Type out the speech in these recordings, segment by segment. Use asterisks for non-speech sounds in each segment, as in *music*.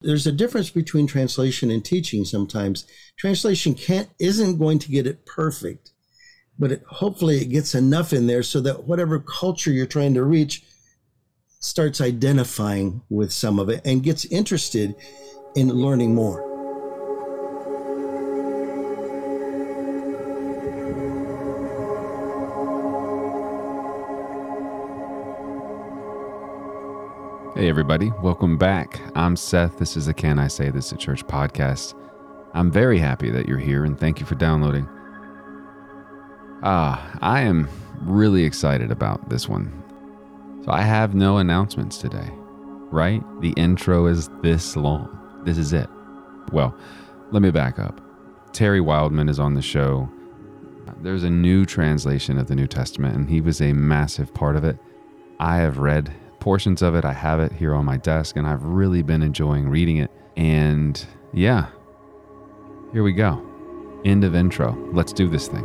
There's a difference between translation and teaching sometimes. Translation can't isn't going to get it perfect, but it, hopefully it gets enough in there so that whatever culture you're trying to reach starts identifying with some of it and gets interested in learning more. Hey, everybody, welcome back. I'm Seth. This is the Can I Say This at Church podcast. I'm very happy that you're here and thank you for downloading. Ah, I am really excited about this one. So, I have no announcements today, right? The intro is this long. This is it. Well, let me back up. Terry Wildman is on the show. There's a new translation of the New Testament, and he was a massive part of it. I have read portions of it. I have it here on my desk and I've really been enjoying reading it. And yeah, here we go. End of intro. Let's do this thing.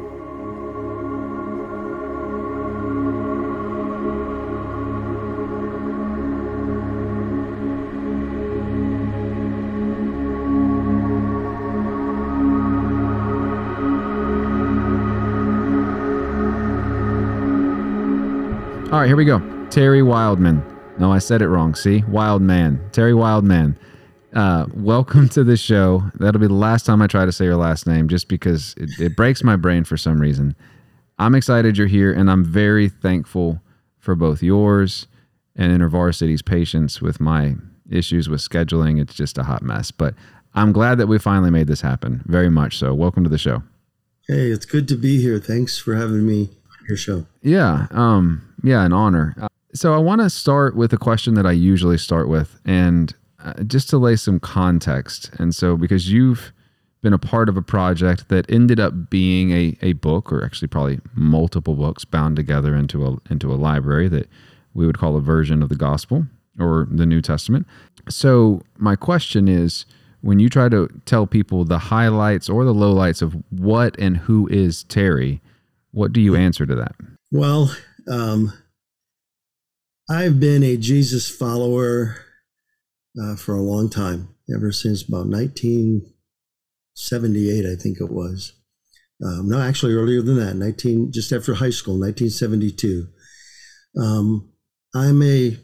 All right, here we go. Terry Wildman. No, I said it wrong. See? Wildman. Terry Wildman. Uh, welcome to the show. That'll be the last time I try to say your last name just because it, it breaks my brain for some reason. I'm excited you're here, and I'm very thankful for both yours and InterVarsity's patience with my issues with scheduling. It's just a hot mess, but I'm glad that we finally made this happen. Very much so. Welcome to the show. Hey, it's good to be here. Thanks for having me on your show. Yeah. Um, yeah, an honor. So I want to start with a question that I usually start with, and uh, just to lay some context. And so, because you've been a part of a project that ended up being a, a book, or actually probably multiple books bound together into a into a library that we would call a version of the gospel or the New Testament. So my question is when you try to tell people the highlights or the lowlights of what and who is Terry, what do you answer to that? Well, um, I've been a Jesus follower uh, for a long time, ever since about 1978, I think it was. Um, no, actually earlier than that, 19 just after high school, 1972. Um, I'm a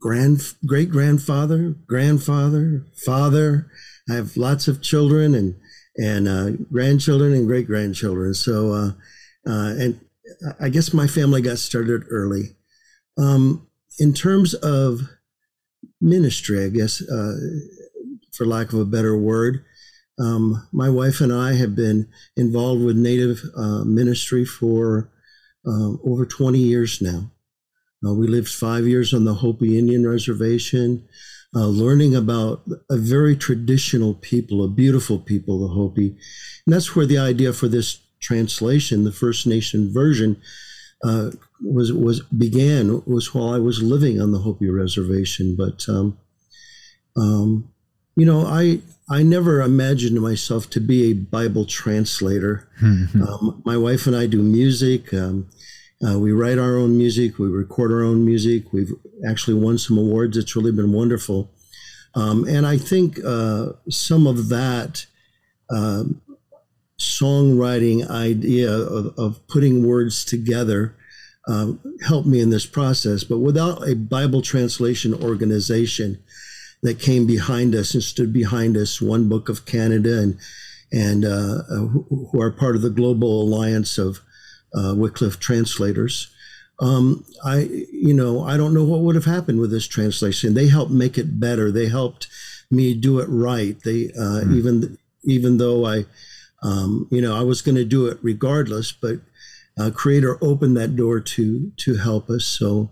grand great grandfather, grandfather, father. I have lots of children and and uh, grandchildren and great grandchildren. So, uh, uh, and I guess my family got started early. Um, in terms of ministry, I guess, uh, for lack of a better word, um, my wife and I have been involved with Native uh, ministry for uh, over 20 years now. Uh, we lived five years on the Hopi Indian Reservation, uh, learning about a very traditional people, a beautiful people, the Hopi. And that's where the idea for this translation, the First Nation version, uh, was was began was while I was living on the Hopi reservation. But um, um, you know, I I never imagined myself to be a Bible translator. Mm-hmm. Um, my wife and I do music. Um, uh, we write our own music. We record our own music. We've actually won some awards. It's really been wonderful. Um, and I think uh, some of that uh, songwriting idea of, of putting words together um, helped me in this process. But without a Bible translation organization that came behind us and stood behind us, One Book of Canada and and uh, who, who, are part of the global alliance of uh, Wycliffe translators. Um, I, you know, I don't know what would have happened with this translation. They helped make it better. They helped me do it right. They uh, mm. even even though I, um, you know, I was going to do it regardless, but uh, Creator opened that door to to help us. So,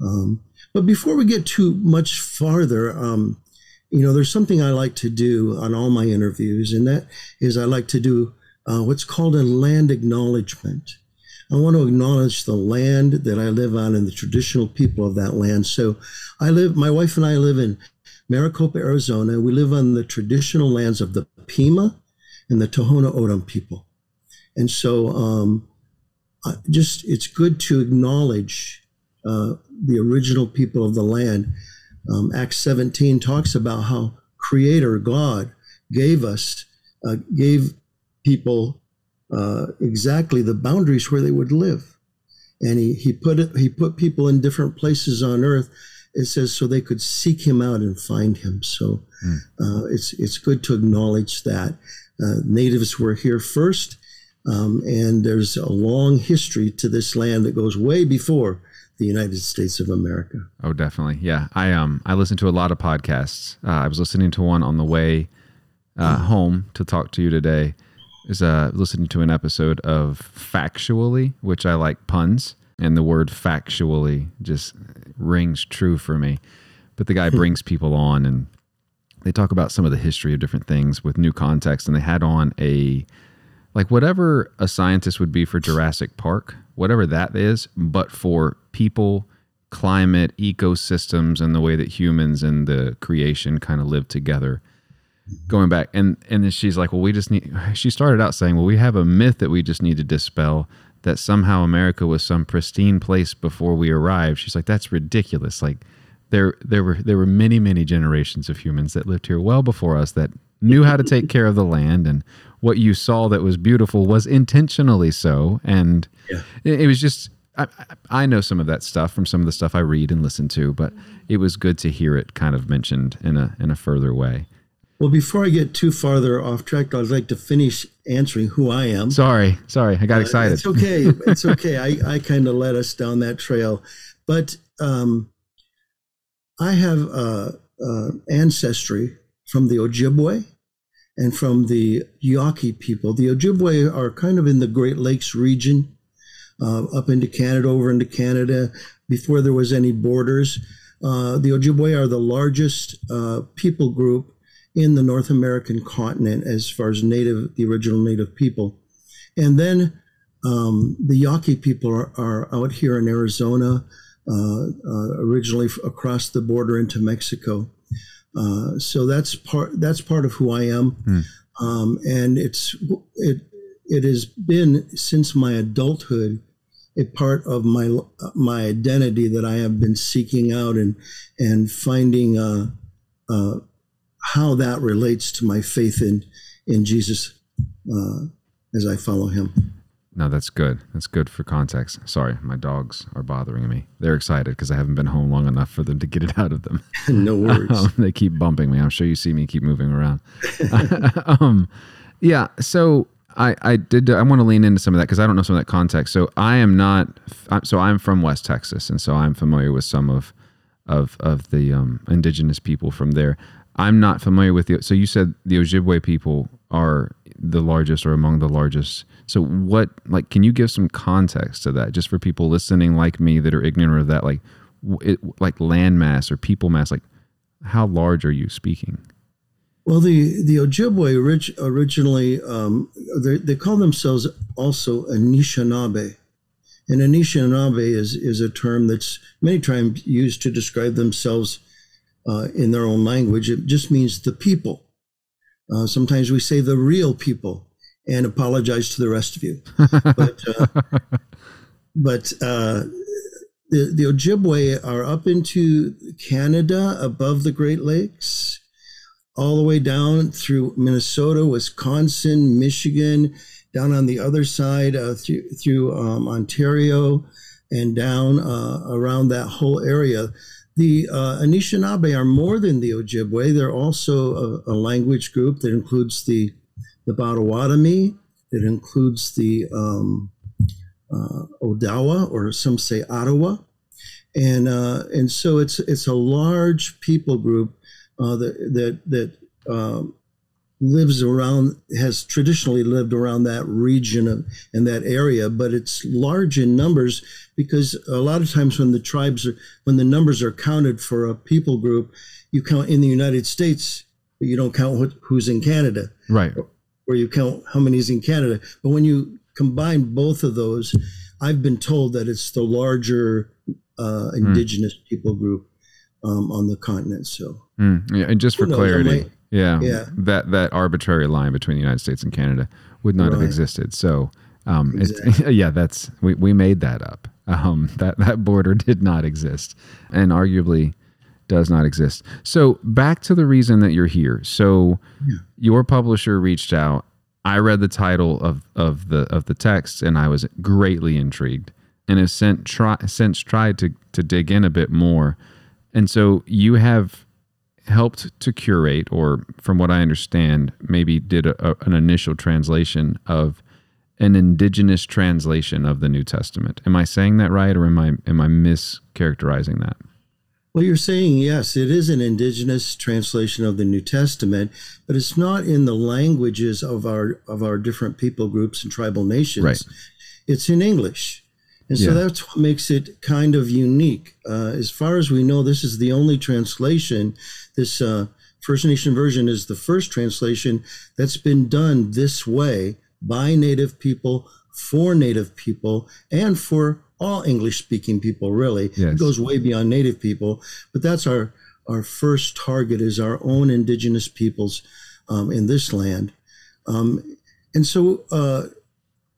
um, but before we get too much farther, um, you know, there's something I like to do on all my interviews, and that is I like to do uh, what's called a land acknowledgement. I want to acknowledge the land that I live on and the traditional people of that land. So I live, my wife and I live in Maricopa, Arizona. We live on the traditional lands of the Pima and the Tohono O'odham people. And so um, just, it's good to acknowledge uh, the original people of the land Um, Acts 17 talks about how Creator God gave us, uh, gave people uh, exactly the boundaries where they would live, and he he put it he put people in different places on earth. It says so they could seek him out and find him. So mm. uh, it's it's good to acknowledge that uh, natives were here first, um, and there's a long history to this land that goes way before the United States of America. Oh, definitely. Yeah, I um I listen to a lot of podcasts. Uh, I was listening to one on the way uh, mm. home to talk to you today. Is uh listening to an episode of Factually, which I like puns, and the word factually just rings true for me. But the guy *laughs* brings people on and they talk about some of the history of different things with new context, and they had on a like whatever a scientist would be for Jurassic Park, whatever that is, but for people, climate, ecosystems, and the way that humans and the creation kind of live together. Going back, and and then she's like, "Well, we just need." *laughs* She started out saying, "Well, we have a myth that we just need to dispel that somehow America was some pristine place before we arrived." She's like, "That's ridiculous. Like, there there were there were many many generations of humans that lived here well before us that knew how to take care of the land and what you saw that was beautiful was intentionally so. And yeah. it, it, was just I, I, know some of that stuff from some of the stuff I read and listen to but it was good to hear it kind of mentioned in a in a further way. Well before I get too farther off track I'd like to finish answering who I am. Sorry sorry I got uh, excited. it's okay it's okay. I, I kind of led us down that trail. But um, I have uh, uh, ancestry from the Ojibwe and from the Yaqui people. The Ojibwe are kind of in the Great Lakes region, uh, up into Canada, over into Canada, before there was any borders. Uh, the Ojibwe are the largest uh, people group in the North American continent as far as native, the original native people. And then um, the Yaqui people are, are, out here in Arizona, uh, uh, originally across the border into Mexico. Uh, so that's part that's part of who I am, mm. um, and it's it it has been since my adulthood a part of my my identity that I have been seeking out and and finding uh, uh, how that relates to my faith in in Jesus uh, as I follow Him. No, that's good. That's good for context. Sorry, my dogs are bothering me. They're excited because I haven't been home long enough for them to get it out of them. *laughs* no worries. *laughs* Um, they keep bumping me. I'm sure you see me keep moving around. *laughs* um, yeah. So I, I did. I want to lean into some of that because I don't know some of that context. So I am not. So I'm from West Texas, and so I'm familiar with some of of of the um, indigenous people from there. I'm not familiar with the. So you said the Ojibwe people are the largest or among the largest. So what like can you give some context to that just for people listening like me that are ignorant of that like it, like land mass or people mass like how large are you speaking? Well, the the Ojibwe orig- originally um, they, they call themselves also Anishinaabe, and Anishinaabe is is a term that's many times used to describe themselves uh, in their own language. It just means the people. Uh, sometimes we say the real people and apologize to the rest of you. *laughs* but uh, but uh, the, the Ojibwe are up into Canada above the Great Lakes, all the way down through Minnesota, Wisconsin, Michigan, down on the other side uh, through, through um, Ontario, and down uh, around that whole area. The uh, Anishinaabe are more than the Ojibwe. They're also a, a language group that includes the, the Potawatomi, that includes the um, uh, Odawa, or some say Ottawa. And, uh, and so it's, it's a large people group uh, that, that, that um, lives around has traditionally lived around that region of, and that area but it's large in numbers because a lot of times when the tribes are when the numbers are counted for a people group you count in the united states but you don't count who's in canada right or you count how many is in canada but when you combine both of those i've been told that it's the larger uh, hmm. indigenous mm. people group um, on the continent so mm. yeah, and just for clarity yeah, yeah. That that arbitrary line between the United States and Canada would not right. have existed. So, um, exactly. *laughs* yeah, that's we, we made that up. Um, *laughs* that that border did not exist, and arguably, does not exist. So back to the reason that you're here. So yeah. your publisher reached out. I read the title of, of the of the text and I was greatly intrigued and have sent try, since tried to to dig in a bit more. And so you have helped to curate, or from what I understand, maybe did a, a, an initial translation of an indigenous translation of the New Testament. Am I saying that right, or am I am I mischaracterizing that? Well, you're saying yes, it is an indigenous translation of the New Testament, but it's not in the languages of our of our different people groups and tribal nations. Right. It's in English. And so yeah. that's what makes it kind of unique. Uh, as far as we know, this is the only translation. This uh, First Nation version is the first translation that's been done this way by Native people, for Native people, and for all English speaking people, really. Yes. It goes way beyond Native people, but that's our, our first target is our own indigenous peoples um, in this land. Um, and so uh,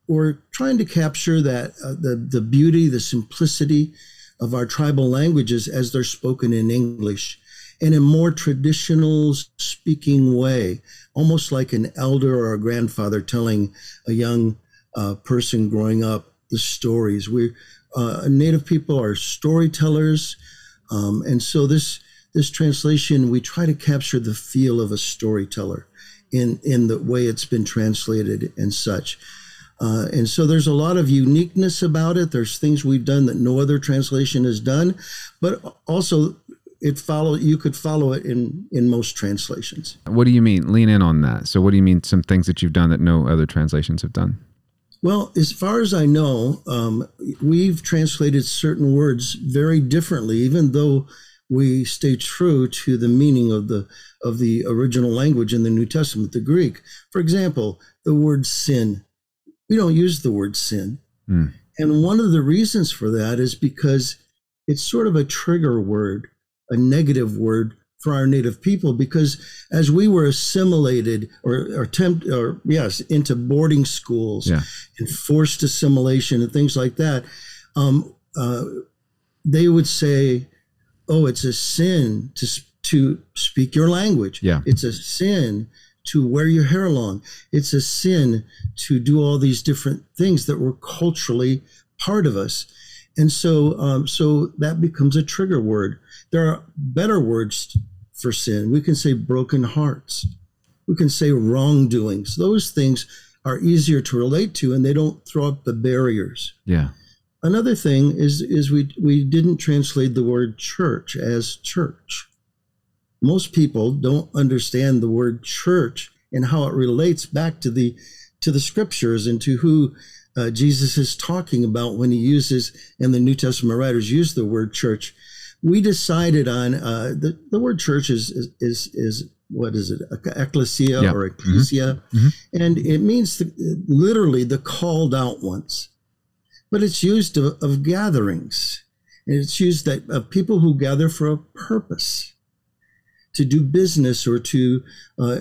we're trying to capture that uh, the, the beauty, the simplicity of our tribal languages as they're spoken in English in a more traditional speaking way, almost like an elder or a grandfather telling a young uh, person growing up the stories. We uh, Native people are storytellers, um, and so this this translation we try to capture the feel of a storyteller in in the way it's been translated and such. Uh, and so there's a lot of uniqueness about it. There's things we've done that no other translation has done, but also it follow you could follow it in in most translations. What do you mean? Lean in on that. So what do you mean? Some things that you've done that no other translations have done. Well, as far as I know, um, we've translated certain words very differently, even though we stay true to the meaning of the of the original language in the New Testament, the Greek. For example, the word sin. We don't use the word sin. Mm. And one of the reasons for that is because it's sort of a trigger word, a negative word for our native people because as we were assimilated or, or attempt or yes into boarding schools yeah. and forced assimilation and things like that um, uh, they would say oh it's a sin to to speak your language yeah it's a sin to wear your hair long it's a sin to do all these different things that were culturally part of us and so um, so that becomes a trigger word there are better words for sin. We can say broken hearts. We can say wrongdoings. Those things are easier to relate to and they don't throw up the barriers. Yeah. Another thing is is we we didn't translate the word church as church. Most people don't understand the word church and how it relates back to the to the scriptures and to who uh, Jesus is talking about when he uses and the New Testament writers use the word church we decided on uh, the the word church is is is, is what is it ecclesia or mm-hmm. ecclesia mm-hmm. Mm-hmm. and it means the, literally the called out ones but it's used of, of gatherings and it's used that of people who gather for a purpose to do business or to uh,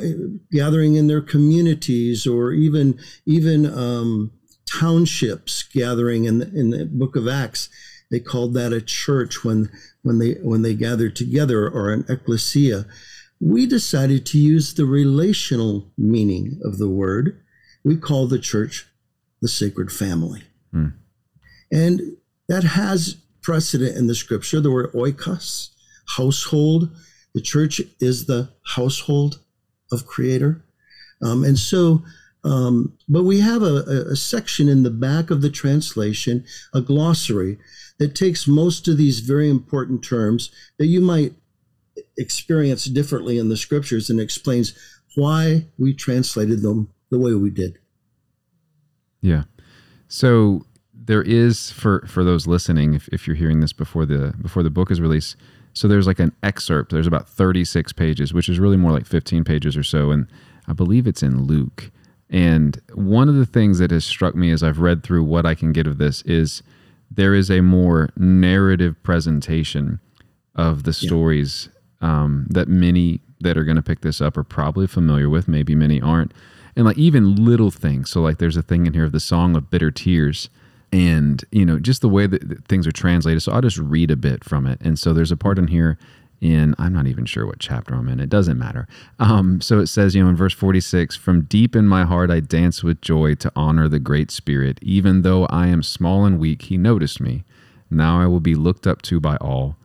gathering in their communities or even even um, townships gathering in the, in the book of acts they called that a church when when they when they gathered together or an ecclesia. We decided to use the relational meaning of the word. We call the church the sacred family. Mm. And that has precedent in the scripture. The word oikos, household. The church is the household of Creator. Um, and so, um, but we have a, a, section in the back of the translation, a glossary that takes most of these very important terms that you might experience differently in the scriptures and explains why we translated them the way we did. Yeah. So there is for for those listening, if, if you're hearing this before the before the book is released, so there's like an excerpt. There's about 36 pages, which is really more like 15 pages or so, and I believe it's in Luke. And one of the things that has struck me as I've read through what I can get of this is there is a more narrative presentation of the stories yeah. um, that many that are going to pick this up are probably familiar with. Maybe many aren't. And like even little things. So like there's a thing in here of the song of bitter tears and you know just the way that things are translated so i'll just read a bit from it and so there's a part in here in I'm not even sure what chapter I'm in. It doesn't matter. Um, so it says, you know, in verse 46, from deep in my heart I dance with joy to honor the great Spirit. Even though I am small and weak, He noticed me. Now I will be looked up to by all.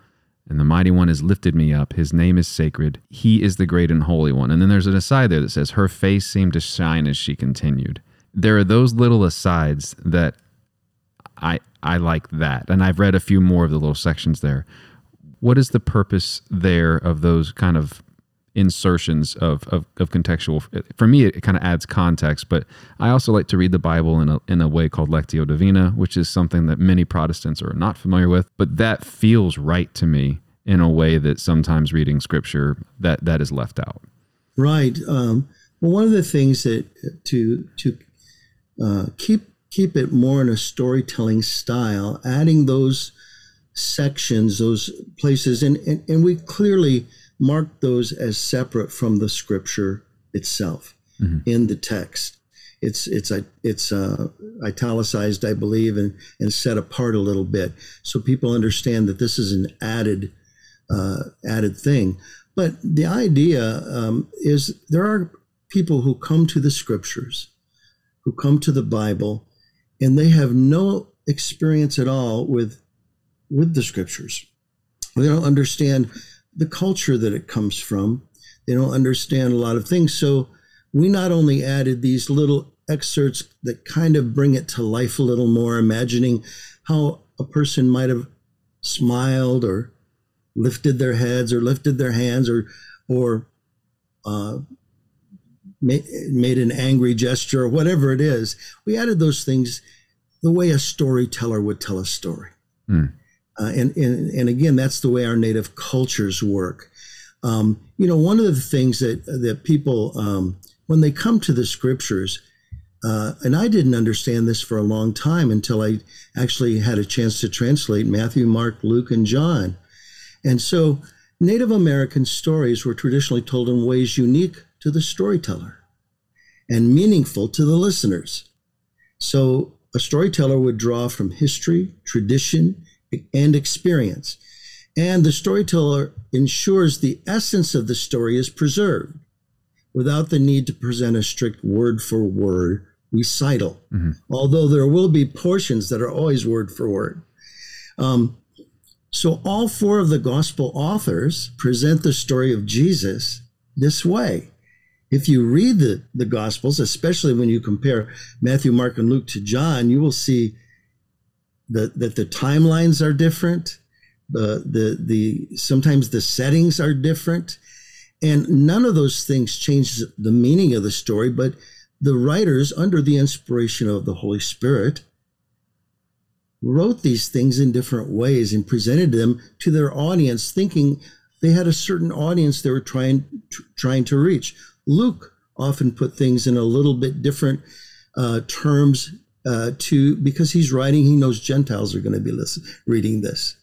And the mighty one has lifted me up. His name is sacred. He is the great and holy one. And then there's an aside there that says, Her face seemed to shine as she continued. There are those little asides that I I like that. And I've read a few more of the little sections there what is the purpose there of those kind of insertions of, of, of contextual for me it, kind of adds context but i also like to read the bible in a, in a way called lectio divina which is something that many protestants are not familiar with but that feels right to me in a way that sometimes reading scripture that that is left out right um, well one of the things that to to uh, keep keep it more in a storytelling style adding those sections, those places, and, and, and we clearly mark those as separate from the scripture itself mm-hmm. in the text. It's it's it's uh, italicized, I believe, and and set apart a little bit, so people understand that this is an added uh, added thing. But the idea um, is there are people who come to the scriptures, who come to the Bible, and they have no experience at all with with the scriptures. They don't understand the culture that it comes from. They don't understand a lot of things. So we not only added these little excerpts that kind of bring it to life a little more, imagining how a person might have smiled or lifted their heads or lifted their hands or or uh, made, made an angry gesture or whatever it is. We added those things the way a storyteller would tell a story. Mm. Uh, and, and, and again, that's the way our native cultures work. Um, you know, one of the things that, that people, um, when they come to the scriptures, uh, and I didn't understand this for a long time until I actually had a chance to translate Matthew, Mark, Luke, and John. And so Native American stories were traditionally told in ways unique to the storyteller and meaningful to the listeners. So a storyteller would draw from history, tradition, and experience. And the storyteller ensures the essence of the story is preserved without the need to present a strict word for word recital, mm-hmm. although there will be portions that are always word for word. Um, so all four of the gospel authors present the story of Jesus this way. If you read the, the gospels, especially when you compare Matthew, Mark, and Luke to John, you will see the, that the timelines are different. The, the, the, sometimes the settings are different. And none of those things change the meaning of the story, but the writers, under the inspiration of the Holy Spirit, wrote these things in different ways and presented them to their audience, thinking they had a certain audience they were trying trying to reach. Luke often put things in a little bit different uh, terms uh, to because he's writing, he knows Gentiles are going to be listen, reading this,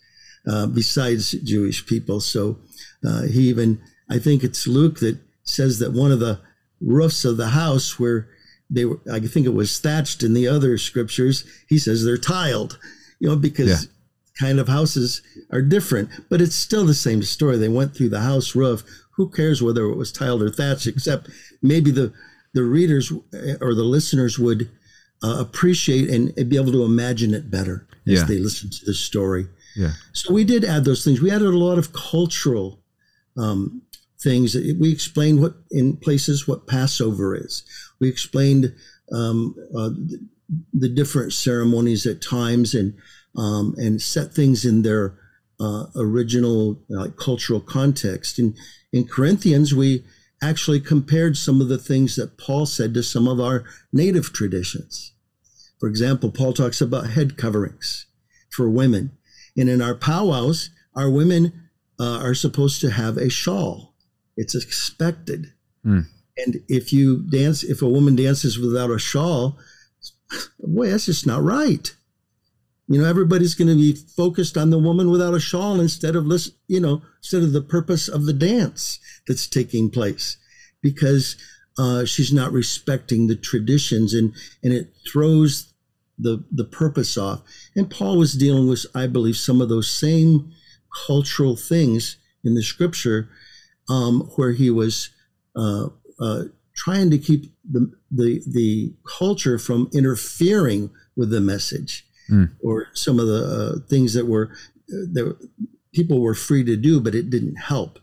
uh, besides Jewish people. So uh, he even, I think it's Luke that says that one of the roofs of the house where they were, I think it was thatched in the other scriptures, he says they're tiled, you know, because yeah. kind of houses are different, but it's still the same story. They went through the house roof. Who cares whether it was tiled or thatched, except maybe the the readers or the listeners would uh, appreciate and, and, be able to imagine it better as yeah. they listen to the story. Yeah. So we did add those things. We added a lot of cultural um, things. We explained what in places what Passover is. We explained um, uh, the different ceremonies at times and um, and set things in their uh, original uh, cultural context. In in Corinthians, we actually compared some of the things that Paul said to some of our native traditions. For example, Paul talks about head coverings for women. And in our powwows, our women uh, are supposed to have a shawl. It's expected. Mm. And if you dance, if a woman dances without a shawl, boy, that's just not right. You know, everybody's going to be focused on the woman without a shawl instead of listen, you know, instead of the purpose of the dance that's taking place, because uh, she's not respecting the traditions, and and it throws the the purpose off. And Paul was dealing with, I believe, some of those same cultural things in the scripture um, where he was uh, uh, trying to keep the, the the culture from interfering with the message mm. or some of the uh, things that were that people were free to do, but it didn't help.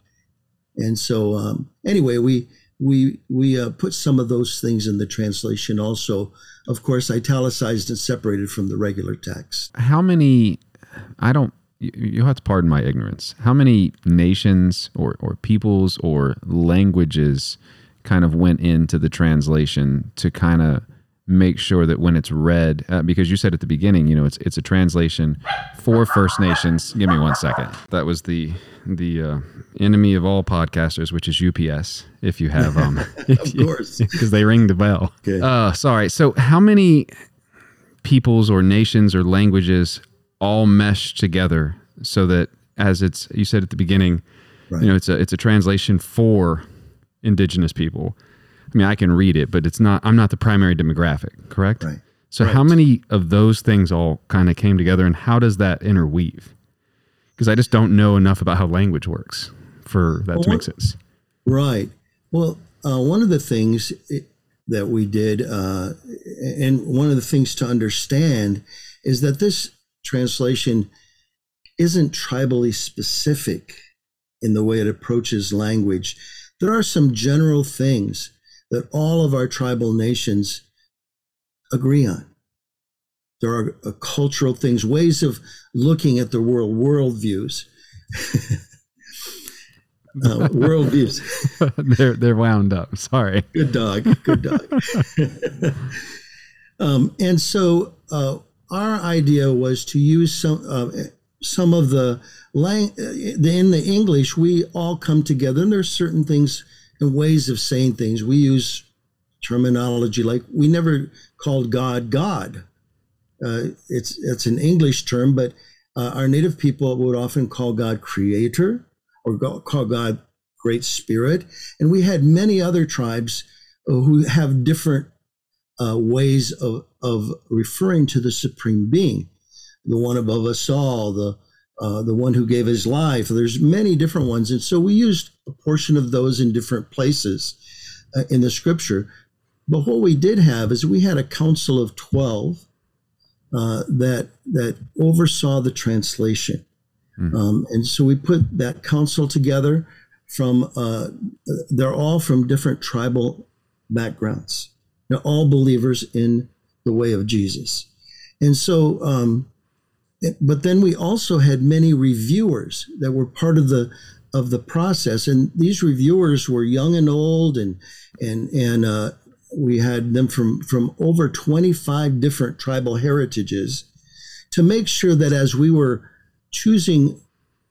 And so, um, anyway, we we we uh, put some of those things in the translation also. Of course, italicized and separated from the regular text. How many? I don't. You have to pardon my ignorance. How many nations or or peoples or languages kind of went into the translation to kind of make sure that when it's read, uh, because you said at the beginning, you know, it's it's a translation for First Nations. Give me one second. That was the the uh, enemy of all podcasters, which is UPS. If you have, um, *laughs* of course, *laughs* because they ring the bell. Okay. Uh, sorry. So, how many peoples or nations or languages all mesh together so that, as it's you said at the beginning, right. you know, it's a it's a translation for indigenous people I mean, I can read it, but it's not. I'm not the primary demographic, correct? Right. So, right. how many of those things all kind of came together, and how does that interweave? Because I just don't know enough about how language works for that well, to make sense. Right. Well, uh, one of the things that we did, uh, and one of the things to understand, is that this translation isn't tribally specific in the way it approaches language. There are some general things that all of our tribal nations agree on. There are uh, cultural things, ways of looking at the world, worldviews. *laughs* uh, worldviews. *laughs* they're they're wound up. Sorry. Good dog. Good dog. *laughs* um, and so uh, our idea was to use some uh, some of the lang- uh, in the English. We all come together, and there's certain things and ways of saying things. We use terminology like we never called God God. Uh, it's it's an English term, but uh, our native people would often call God Creator or call God Great Spirit, and we had many other tribes who have different uh, ways of of referring to the Supreme Being, the one above us all, the uh, the one who gave his life. There's many different ones, and so we used a portion of those in different places uh, in the Scripture. But what we did have is we had a council of twelve uh, that that oversaw the translation, mm. um, and so we put that council together. From uh, they're all from different tribal backgrounds. They're all believers in the way of Jesus, and so. Um, but then we also had many reviewers that were part of the of the process, and these reviewers were young and old, and and and uh, we had them from from over 25 different tribal heritages to make sure that as we were choosing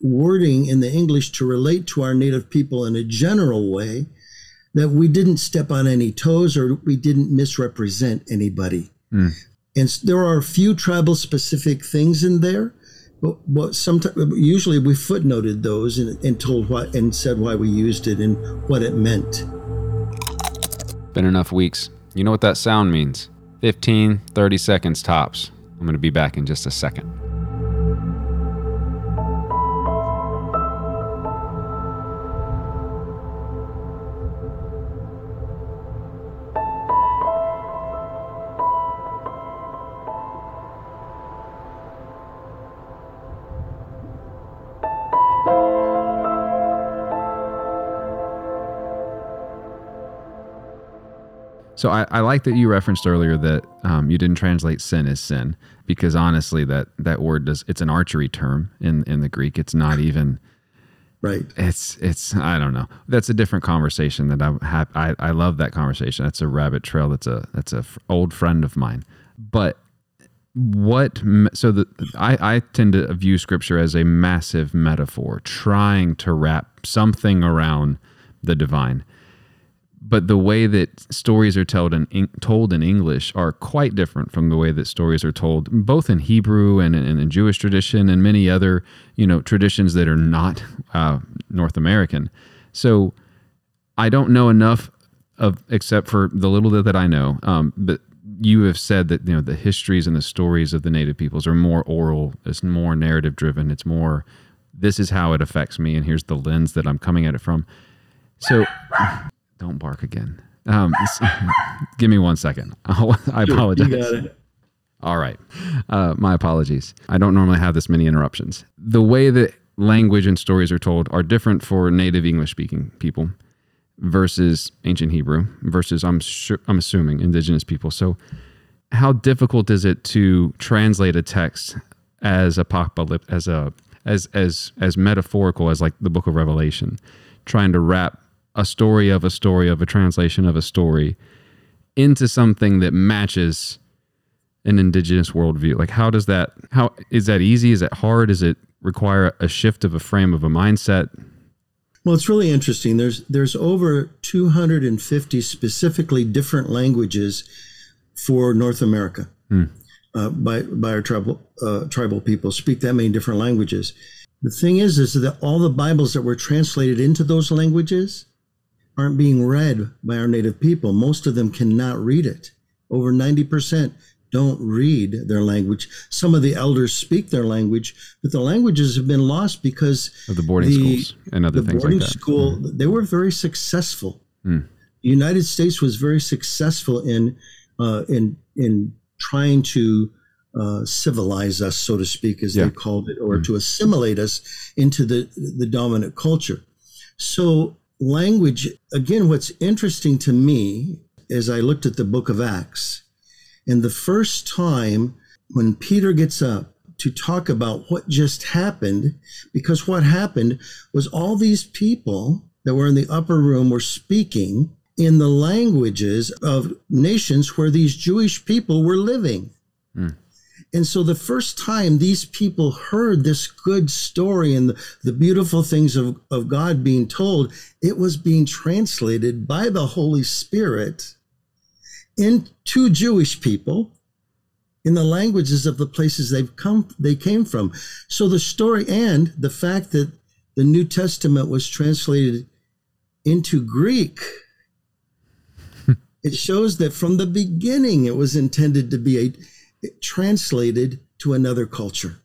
wording in the English to relate to our native people in a general way, that we didn't step on any toes or we didn't misrepresent anybody. Mm. And there are a few tribal specific things in there, but, sometimes usually we footnoted those and, and told what and said why we used it and what it meant. Been enough weeks. You know what that sound means 15, 30 seconds tops. I'm going to be back in just a second. So I, I, like that you referenced earlier that um, you didn't translate sin as sin because honestly that that word does it's an archery term in in the Greek. It's not even right. It's it's I don't know. That's a different conversation that I have. I, I love that conversation. That's a rabbit trail. That's a that's a f- old friend of mine. But what so the I, I tend to view scripture as a massive metaphor trying to wrap something around the divine but the way that stories are told in told in English are quite different from the way that stories are told both in Hebrew and in, Jewish tradition and many other you know traditions that are not uh, North American. So I don't know enough of except for the little bit that I know. Um, but you have said that you know the histories and the stories of the native peoples are more oral. It's more narrative driven. It's more this is how it affects me, and here's the lens that I'm coming at it from. So, don't bark again. Um, *laughs* give me one second. *laughs* I'll, I apologize. You got it. All right. Uh, my apologies. I don't normally have this many interruptions. The way that language and stories are told are different for native English speaking people versus ancient Hebrew versus I'm sure, I'm assuming indigenous people. So how difficult is it to translate a text as apocalypse as a as as as metaphorical as like the book of Revelation, trying to wrap a story of a story of a translation of a story into something that matches an indigenous worldview? Like how does that how is that easy? Is it hard? Does it require a shift of a frame of a mindset? Well, it's really interesting. There's there's over 250 specifically different languages for North America. Hmm. Uh, by by our tribal uh, tribal people speak that many different languages. The thing is, is that all the Bibles that were translated into those languages aren't being read by our native people. Most of them cannot read it. Over 90% don't read their language. Some of the elders speak their language, but the languages have been lost because of the boarding the- schools and other the things like that. school they were very successful. Mm. The United States was very successful in uh, in in trying to uh, civilize us, so to speak, as Yeah. they called it, or to assimilate us into the the dominant culture. So language again. What's interesting to me as I looked at the Book of Acts, and the first time when Peter gets up to talk about what just happened, because what happened was all these people that were in the upper room were speaking in the languages of nations where these Jewish people were living. Hmm. And so the first time these people heard this good story and the, the beautiful things of, of God being told, it was being translated by the Holy Spirit into Jewish people in the languages of the places they've come they came from. So the story and the fact that the New Testament was translated into Greek *laughs* it shows that from the beginning it was intended to be a translated to another culture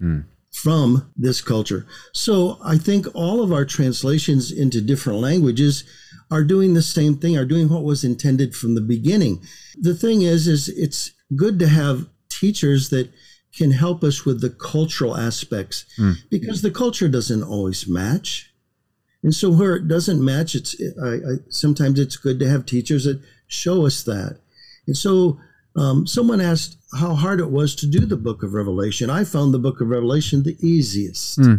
Hmm. from this culture. So I think all of our translations into different languages are doing the same thing, are doing what was intended from the beginning. The thing is, is it's good to have teachers that can help us with the cultural aspects Hmm. because the culture doesn't always match. And so where it doesn't match, it's I, I, sometimes it's good to have teachers that show us that. And so um, someone asked how hard it was to do the book of Revelation. I found the book of Revelation the easiest Hmm.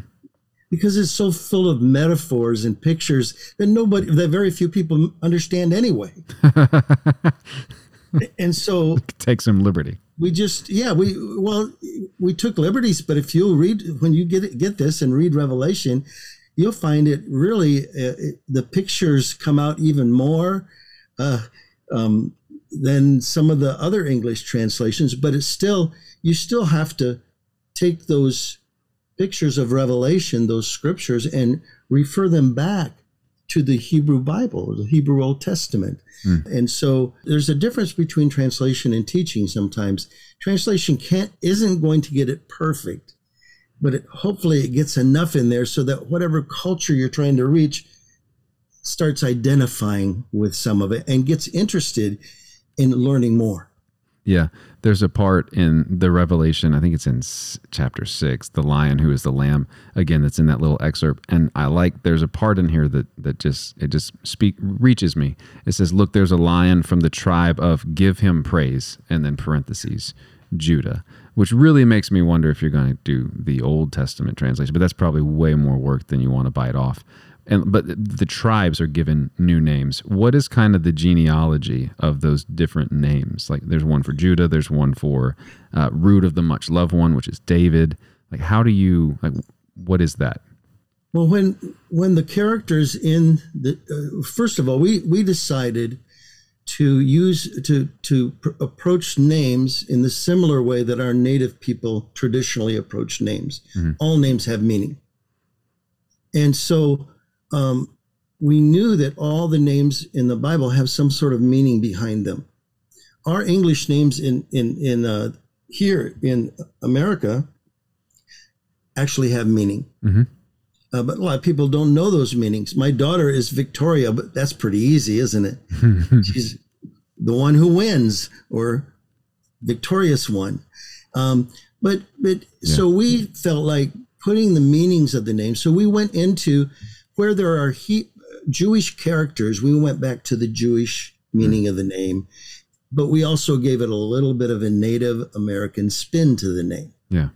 because it's so full of metaphors and pictures that nobody, that very few people understand anyway. *laughs* and so Take some liberty. we just yeah we well we took liberties but if you'll read when you get it, get this and read revelation you'll find it really uh, it, the pictures come out even more uh, um, than some of the other english translations but it's still you still have to take those pictures of revelation those scriptures and refer them back to the hebrew bible the hebrew old testament hmm. and so there's a difference between translation and teaching sometimes. Translation can't isn't going to get it perfect, but it, hopefully it gets enough in there so that whatever culture you're trying to reach starts identifying with some of it and gets interested in learning more. Yeah, there's a part in the Revelation. I think it's in chapter six. The lion who is the lamb. Again, that's in that little excerpt, and I like. There's a part in here that that just it just speak reaches me. It says, "Look, there's a lion from the tribe of give him praise," and then parentheses Judah, which really makes me wonder if you're going to do the Old Testament translation. But that's probably way more work than you want to bite off. And but the tribes are given new names. What is kind of the genealogy of those different names? Like there's one for Judah, there's one for uh, root of the much loved one, which is David. Like how do you like what is that? Well, when when the characters in the uh, first of all, we we decided to use to to pr- approach names in the similar way that our native people traditionally approach names. All names have meaning, and so um, we knew that all the names in the Bible have some sort of meaning behind them. Our English names in in in uh, here in America actually have meaning. Mhm. Uh, but a lot of people don't know those meanings. My daughter is Victoria, but that's pretty easy, isn't it? *laughs* She's the one who wins or victorious one. Um, but but Yeah. so we felt like putting the meanings of the name. So we went into where there are he, Jewish characters. We went back to the Jewish meaning of the name, but we also gave it a little bit of a Native American spin to the name. Yeah.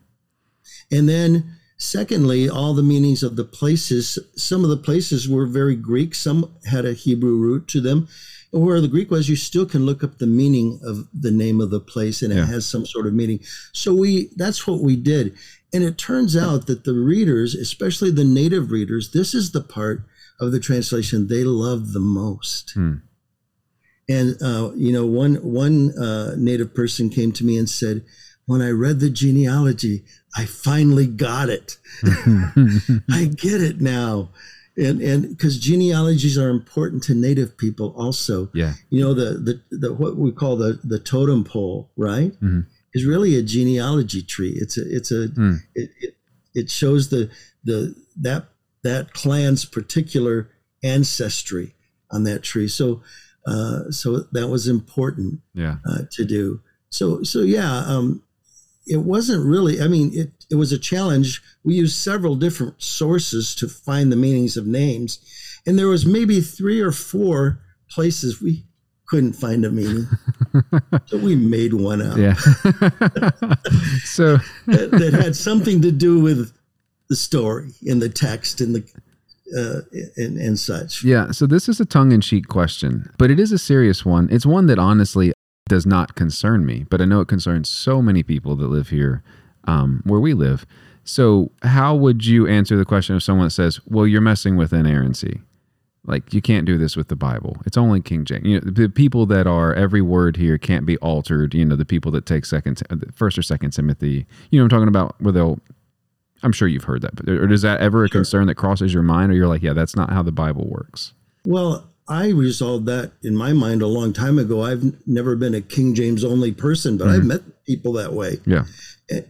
And then, secondly, all the meanings of the places. Some of the places were very Greek, some had a Hebrew root to them. Where the Greek was, you still can look up the meaning of the name of the place and Yeah. it has some sort of meaning. So we that's what we did. And it turns out that the readers, especially the native readers, this is the part of the translation they love the most. Hmm. And uh, you know, one one uh, native person came to me and said, "When I read the genealogy, I finally got it. *laughs* *laughs* I get it now." And and because genealogies are important to native people, also, yeah. you know, the the, the what we call the the totem pole, right, Mhm. Is really a genealogy tree. It's a it's a Hmm. it, it it shows the the that that clan's particular ancestry on that tree. So uh, so that was important Yeah. uh, to do. So so yeah, um, it wasn't really. I mean, it it was a challenge. We used several different sources to find the meanings of names, and there was maybe three or four places we couldn't find a meaning. *laughs* *laughs* so we made one up Yeah. *laughs* so *laughs* that, that had something to do with the story in the text and the uh, and, and such. Yeah, so this is a tongue-in-cheek question, but it is a serious one. It's one that honestly does not concern me, but I know it concerns so many people that live here um, where we live. So, how would you answer the question if someone says, "Well, you're messing with inerrancy"? Like you can't do this with the Bible. It's only King James. You know, the people that are every word here can't be altered. You know, the people that take second, uh, first or second Timothy. You know, I'm talking about where they'll. I'm sure you've heard that, but or is that ever a Sure. concern that crosses your mind, or you're like, yeah, that's not how the Bible works? Well, I resolved that in my mind a long time ago. I've never been a King James only person, but I've mm-hmm. met people that way, Yeah.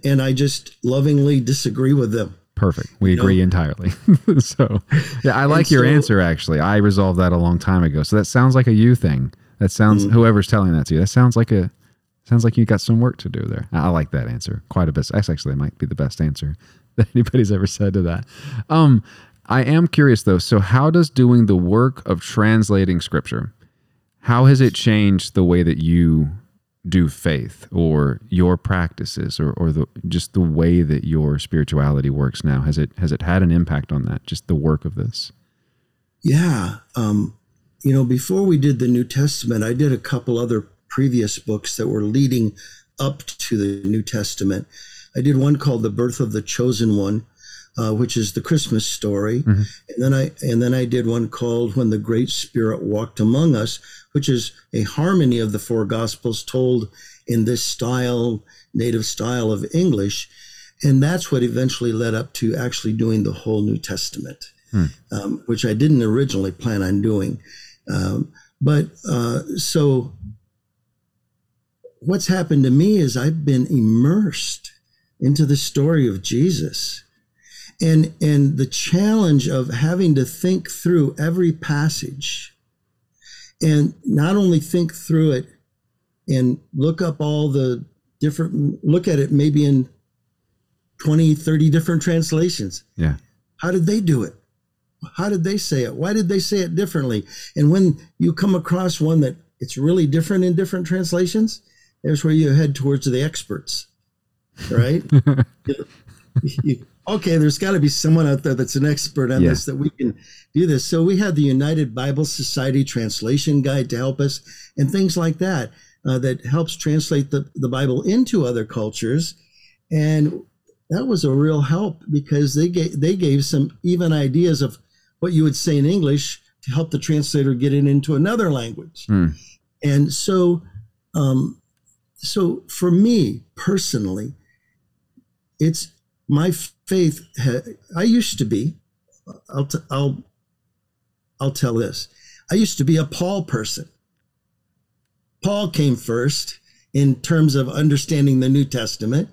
And I just lovingly disagree with them. Perfect. We agree entirely. *laughs* so, yeah, I like your answer actually. I resolved that a long time ago. So that sounds like a you thing. That sounds Mm-hmm. whoever's telling that to you. That sounds like a sounds like you got some work to do there. I, I like that answer quite a bit. That's actually might be the best answer *laughs* that anybody's ever said to that. Um, I am curious though. So, how does doing the work of translating scripture, how has it changed the way that you do faith or your practices or, or the just the way that your spirituality works now has it has it had an impact on that just the work of this Yeah, um, you know, before we did the New Testament, I did a couple other previous books that were leading up to the New Testament. I did one called "The Birth of the Chosen One," uh, which is the Christmas story, and then I and then I did one called "When the Great Spirit Walked Among Us," which is a harmony of the four Gospels told in this style, native style of English, and that's what eventually led up to actually doing the whole New Testament um, which I didn't originally plan on doing. Um, but uh, so what's happened to me is I've been immersed into the story of Jesus. And, and the challenge of having to think through every passage and not only think through it and look up all the different, look at it maybe in 20, 30 different translations. yeah How did they do it? How did they say it? Why did they say it differently? And when you come across one that it's really different in different translations, there's where you head towards the experts, right? *laughs* You- okay, there's got to be someone out there that's an expert on Yeah. this that we can do this. So we have the United Bible Society translation guide to help us and things like that uh, that helps translate the, the Bible into other cultures. And that was a real help because they gave, they gave some even ideas of what you would say in English to help the translator get it into another language. Hmm. And so, um, so for me personally, it's my faith. Ha- I used to be. I'll t- I'll I'll tell this. I used to be a Paul person. Paul came first in terms of understanding the New Testament.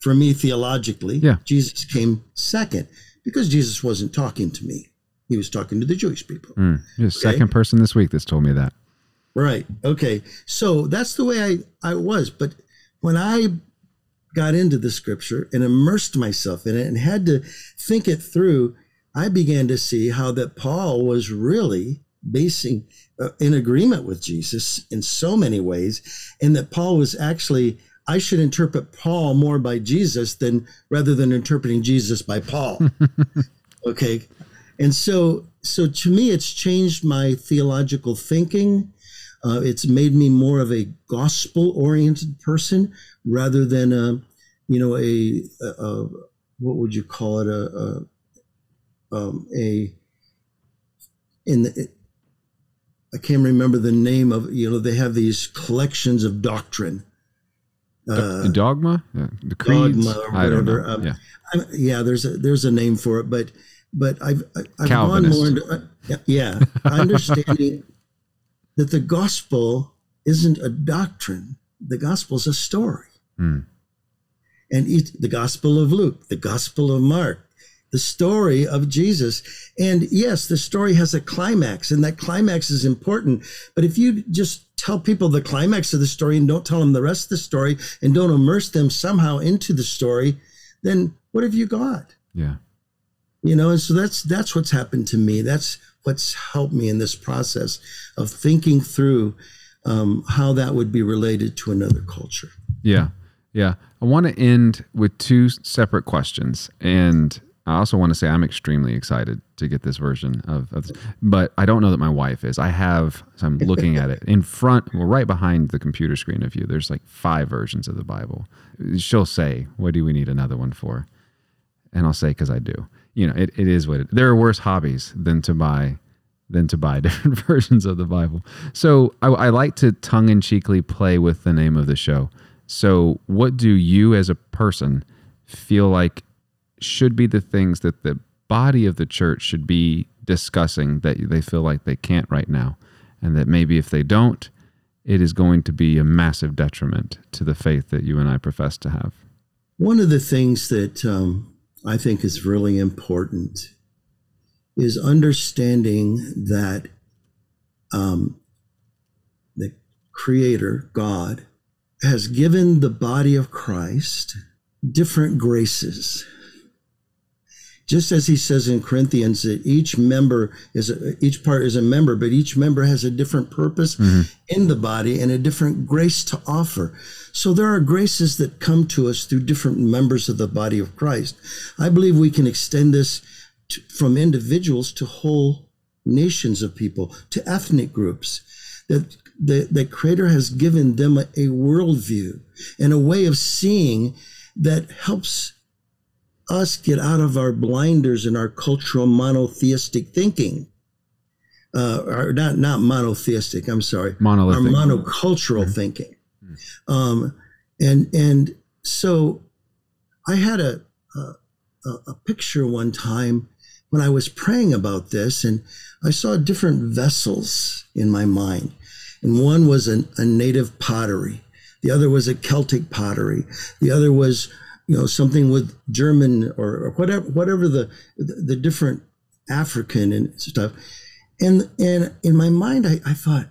For me, theologically, Yeah. Jesus came second because Jesus wasn't talking to me. He was talking to the Jewish people. Mm, the second person this week that's told me that. Right. Okay. So that's the way I, I was. But when I got into the scripture and immersed myself in it and had to think it through, I began to see how that Paul was really basing uh, in agreement with Jesus in so many ways, and that Paul was actually I should interpret Paul more by Jesus than rather than interpreting Jesus by Paul. *laughs* okay, and so so to me, it's changed my theological thinking. Uh, it's made me more of a gospel-oriented person rather than a, you know, a, a, a what would you call it, a, a, um, a in the, I can't remember the name of you know they have these collections of doctrine. Uh, dogma, yeah. the creeds. Dogma or whatever. Um, yeah. I, yeah, there's a there's a name for it, but but I've I've gone more into uh, yeah, understanding that the gospel isn't a doctrine. The gospel is a story. Hmm. And each, the gospel of Luke, the gospel of Mark, the story of Jesus. And yes, the story has a climax, and that climax is important. But if you just tell people the climax of the story and don't tell them the rest of the story and don't immerse them somehow into the story, then what have you got? Yeah. You know, and so that's that's what's happened to me. That's what's helped me in this process of thinking through um, how that would be related to another culture. Yeah. Yeah. I want to end with two separate questions. And I also want to say I'm extremely excited to get this version of, of this, but I don't know that my wife is. I have, so I'm looking at it in front, well, right behind the computer screen of you. There's like five versions of the Bible. She'll say, "What do we need another one for?" And I'll say, "Because I do." You know, it, it is what it. There are worse hobbies than to buy than to buy *laughs* different versions of the Bible. So I, I like to tongue in cheekly play with the name of the show. So, what do you as a person feel like should be the things that the body of the church should be discussing that they feel like they can't right now. And that maybe if they don't, it is going to be a massive detriment to the faith that you and I profess to have. One of the things that um, I think is really important is understanding that um, the Creator, God, has given the body of Christ different graces just as he says in Corinthians that each member is a, each part is a member, but each member has a different purpose mm-hmm. in the body and a different grace to offer. So there are graces that come to us through different members of the body of Christ. I believe we can extend this to, from individuals to whole nations of people, to ethnic groups. That the, the Creator has given them a, a worldview and a way of seeing that helps us get out of our blinders and our cultural monotheistic thinking. Uh, or not not monotheistic. I'm sorry, monolithic, our monocultural mm-hmm. thinking. Um, and and so I had a, a a picture one time when I was praying about this, and I saw different vessels in my mind, and one was a, a native pottery, the other was a Celtic pottery, the other was you know something with German or, or whatever whatever the, the, the different African and stuff, and and in my mind I, I thought,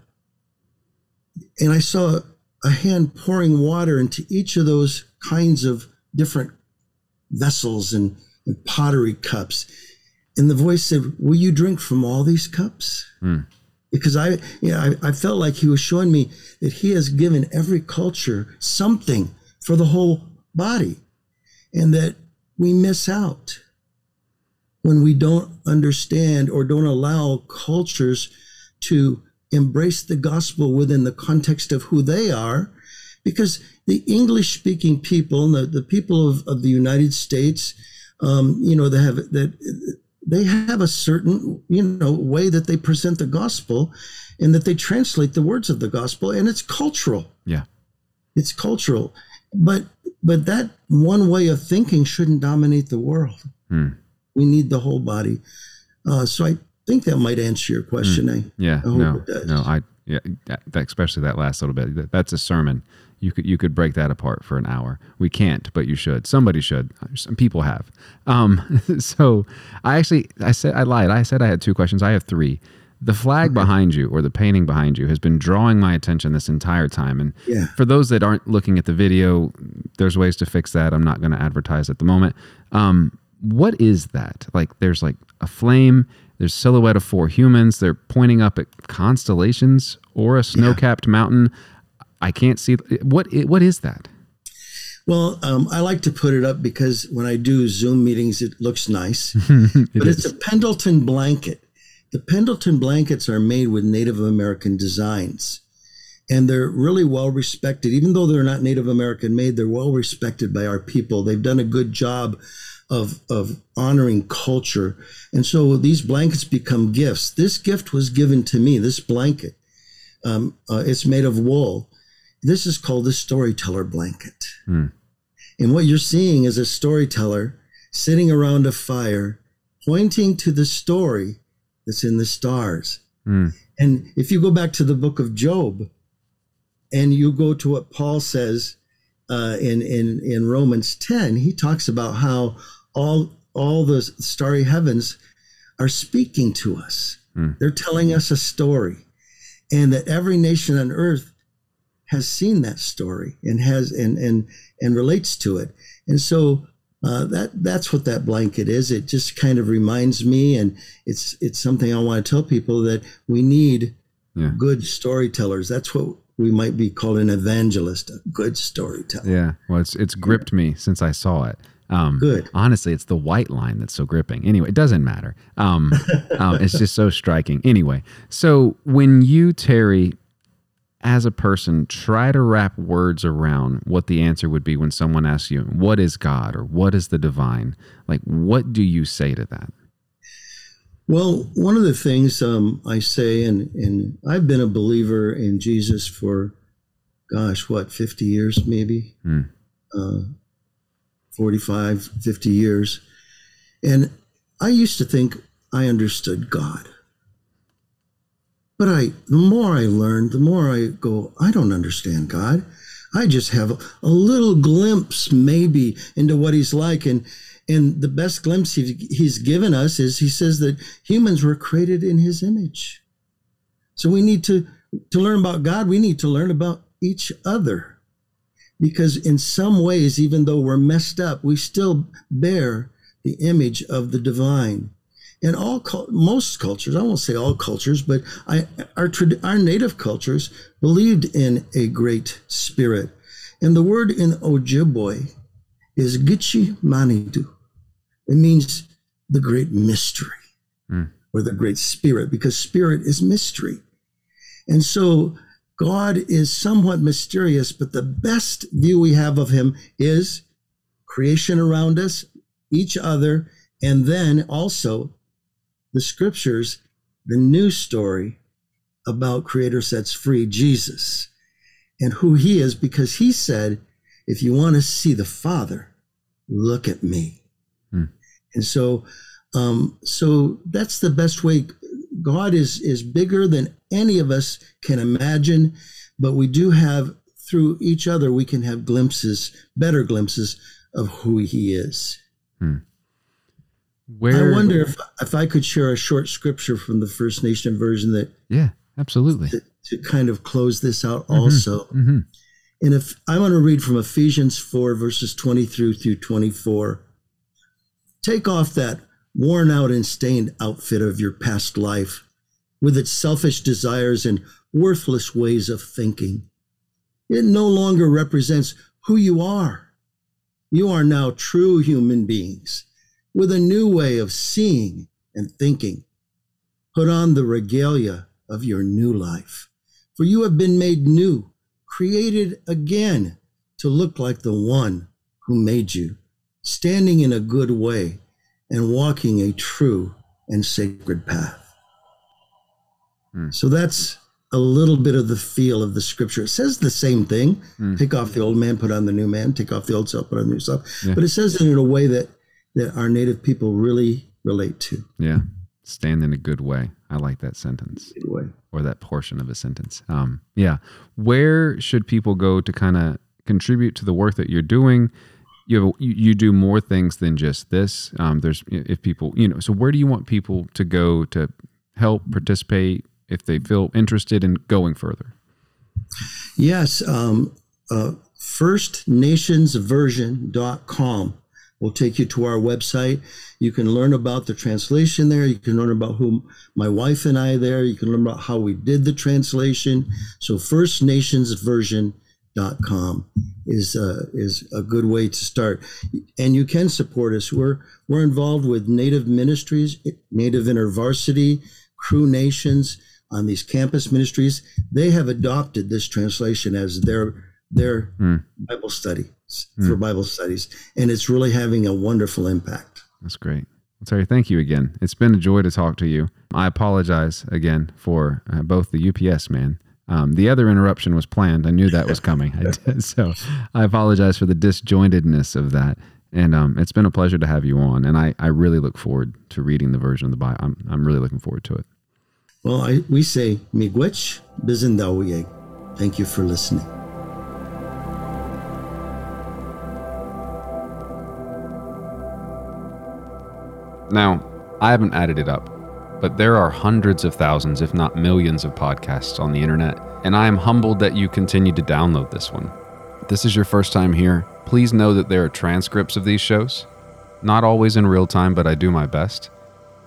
and I saw a hand pouring water into each of those kinds of different vessels and, and pottery cups, and the voice said, "Will you drink from all these cups?" Mm because I, you know, I, I, felt like he was showing me that he has given every culture something for the whole body and that we miss out when we don't understand or don't allow cultures to embrace the gospel within the context of who they are. Because the english speaking people the, the people of, of the united states um, you know they have that they have a certain you know way that they present the gospel and that they translate the words of the gospel and it's cultural yeah it's cultural but but that one way of thinking shouldn't dominate the world. Hmm. We need the whole body. Uh, so I think that might answer your question. Hmm. I, yeah, I no, no, I yeah, that, especially that last little bit. That's a sermon you could you could break that apart for an hour. We can't, but you should. Somebody should. Some people have. Um, *laughs* so I actually I said I lied. I said I had two questions. I have three. The flag okay. behind you or the painting behind you has been drawing my attention this entire time. And yeah. for those that aren't looking at the video, there's ways to fix that. I'm not going to advertise at the moment. Um, what is that? Like, there's like a flame. There's silhouette of four humans. They're pointing up at constellations or a snow-capped yeah. mountain. I can't see what. What is that? Well, um, I like to put it up because when I do Zoom meetings, it looks nice. *laughs* it but is. it's a Pendleton blanket. The Pendleton blankets are made with Native American designs. And they're really well respected. Even though they're not Native American made, they're well respected by our people. They've done a good job of, of honoring culture. And so these blankets become gifts. This gift was given to me, this blanket. Um, uh, it's made of wool. This is called the storyteller blanket. Mm. And what you're seeing is a storyteller sitting around a fire, pointing to the story that's in the stars. Mm. And if you go back to the book of Job and you go to what Paul says uh, in, in, in Romans 10, he talks about how all, all the starry heavens are speaking to us. Mm. They're telling us a story. And that every nation on earth has seen that story and has and and and relates to it. And so uh, that that's what that blanket is. It just kind of reminds me, and it's it's something I want to tell people that we need yeah. good storytellers. That's what we might be called an evangelist, a good storyteller. Yeah, well, it's it's gripped me since I saw it. Um, Good. Honestly, it's the white line that's so gripping. Anyway, it doesn't matter. Um, um, it's just so striking. Anyway, so when you Terry as a person, try to wrap words around what the answer would be when someone asks you, What is God or what is the divine? Like, what do you say to that? Well, one of the things um, I say, and, and I've been a believer in Jesus for, gosh, what, 50 years maybe? Mm. Uh, 45, 50 years. And I used to think I understood God. But I, the more I learn, the more I go, I don't understand God. I just have a, little glimpse, maybe, into what He's like. And and the best glimpse he, He's given us is He says that humans were created in His image. So we need to to learn about God. We need to learn about each other, because in some ways, even though we're messed up, we still bear the image of the divine in all most cultures, I won't say all cultures, but I, our our native cultures believed in a great spirit, and the word in Ojibwe is Gichi Manidu. It means the great mystery mm. or the great spirit, because spirit is mystery, and so God is somewhat mysterious. But the best view we have of Him is creation around us, each other, and then also the scriptures the new story about Creator Sets Free, Jesus, and who he is, because he said, if you want to see the Father, look at me. Hmm. And so, um, so that's the best way. God is is bigger than any of us can imagine, but we do have through each other we can have glimpses, better glimpses of who He is. Hmm. Where I wonder if if I could share a short scripture from the First Nation version that yeah, absolutely to, to kind of close this out mm-hmm, also. Mm-hmm. And if I want to read from Ephesians four verses twenty through through twenty four, take off that worn out and stained outfit of your past life with its selfish desires and worthless ways of thinking. It no longer represents who you are. You are now true human beings with a new way of seeing and thinking. Put on the regalia of your new life, for you have been made new, created again to look like the one who made you, standing in a good way and walking a true and sacred path. Hmm. So that's a little bit of the feel of the scripture. It says the same thing hmm. take off the old man, put on the new man, take off the old self, put on the new self. Yeah. But it says it in a way that that our native people really relate to. Yeah. Stand in a good way. I like that sentence Good way. or that portion of a sentence. Um, yeah. Where should people go to kind of contribute to the work that you're doing? You, have, you you do more things than just this. Um, there's if people you know. So where do you want people to go to help participate if they feel interested in going further? Yes. Um, uh, firstnationsversion.com will take you to our website. You can learn about the translation there. You can learn about who my wife and I there. You can learn about how we did the translation. So firstnationsversion.com is uh, is a good way to start. And you can support us. We're we're involved with Native Ministries, Native InterVarsity, Cru Nations on these campus ministries. They have adopted this translation as their their Mm. Bible study for Bible studies, and it's really having a wonderful impact. That's great. Well, Terry, thank you again. It's been a joy to talk to you. I apologize again for uh, both the UPS man. Um, the other interruption was planned. I knew that was coming. *laughs* I *laughs* did, so I apologize for the disjointedness of that. And um, it's been a pleasure to have you on. And I, I really look forward to reading the version of the Bible. I'm, I'm really looking forward to it. Well, I, we say miigwech bizindawiye. Thank you for listening. Now, I haven't added it up, but there are hundreds of thousands, if not millions, of podcasts on the internet, and I am humbled that you continue to download this one. If this is your first time here, please know that there are transcripts of these shows. Not always in real time, but I do my best.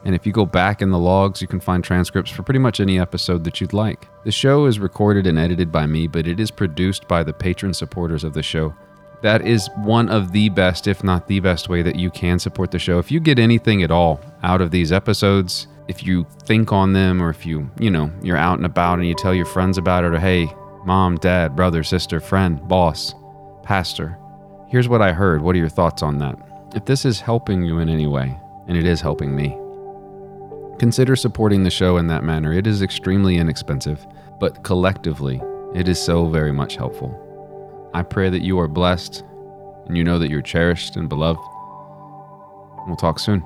And if you go back in the logs, you can find transcripts for pretty much any episode that you'd like. The show is recorded and edited by me, but it is produced by the patron supporters of the show. That is one of the best, if not the best, way that you can support the show. If you get anything at all out of these episodes, if you think on them, or if you, you know, you're out and about and you tell your friends about it, or hey, mom, dad, brother, sister, friend, boss, pastor, here's what I heard. What are your thoughts on that? If this is helping you in any way, and it is helping me, consider supporting the show in that manner. It is extremely inexpensive, but collectively, it is so very much helpful. I pray that you are blessed and you know that you're cherished and beloved. We'll talk soon.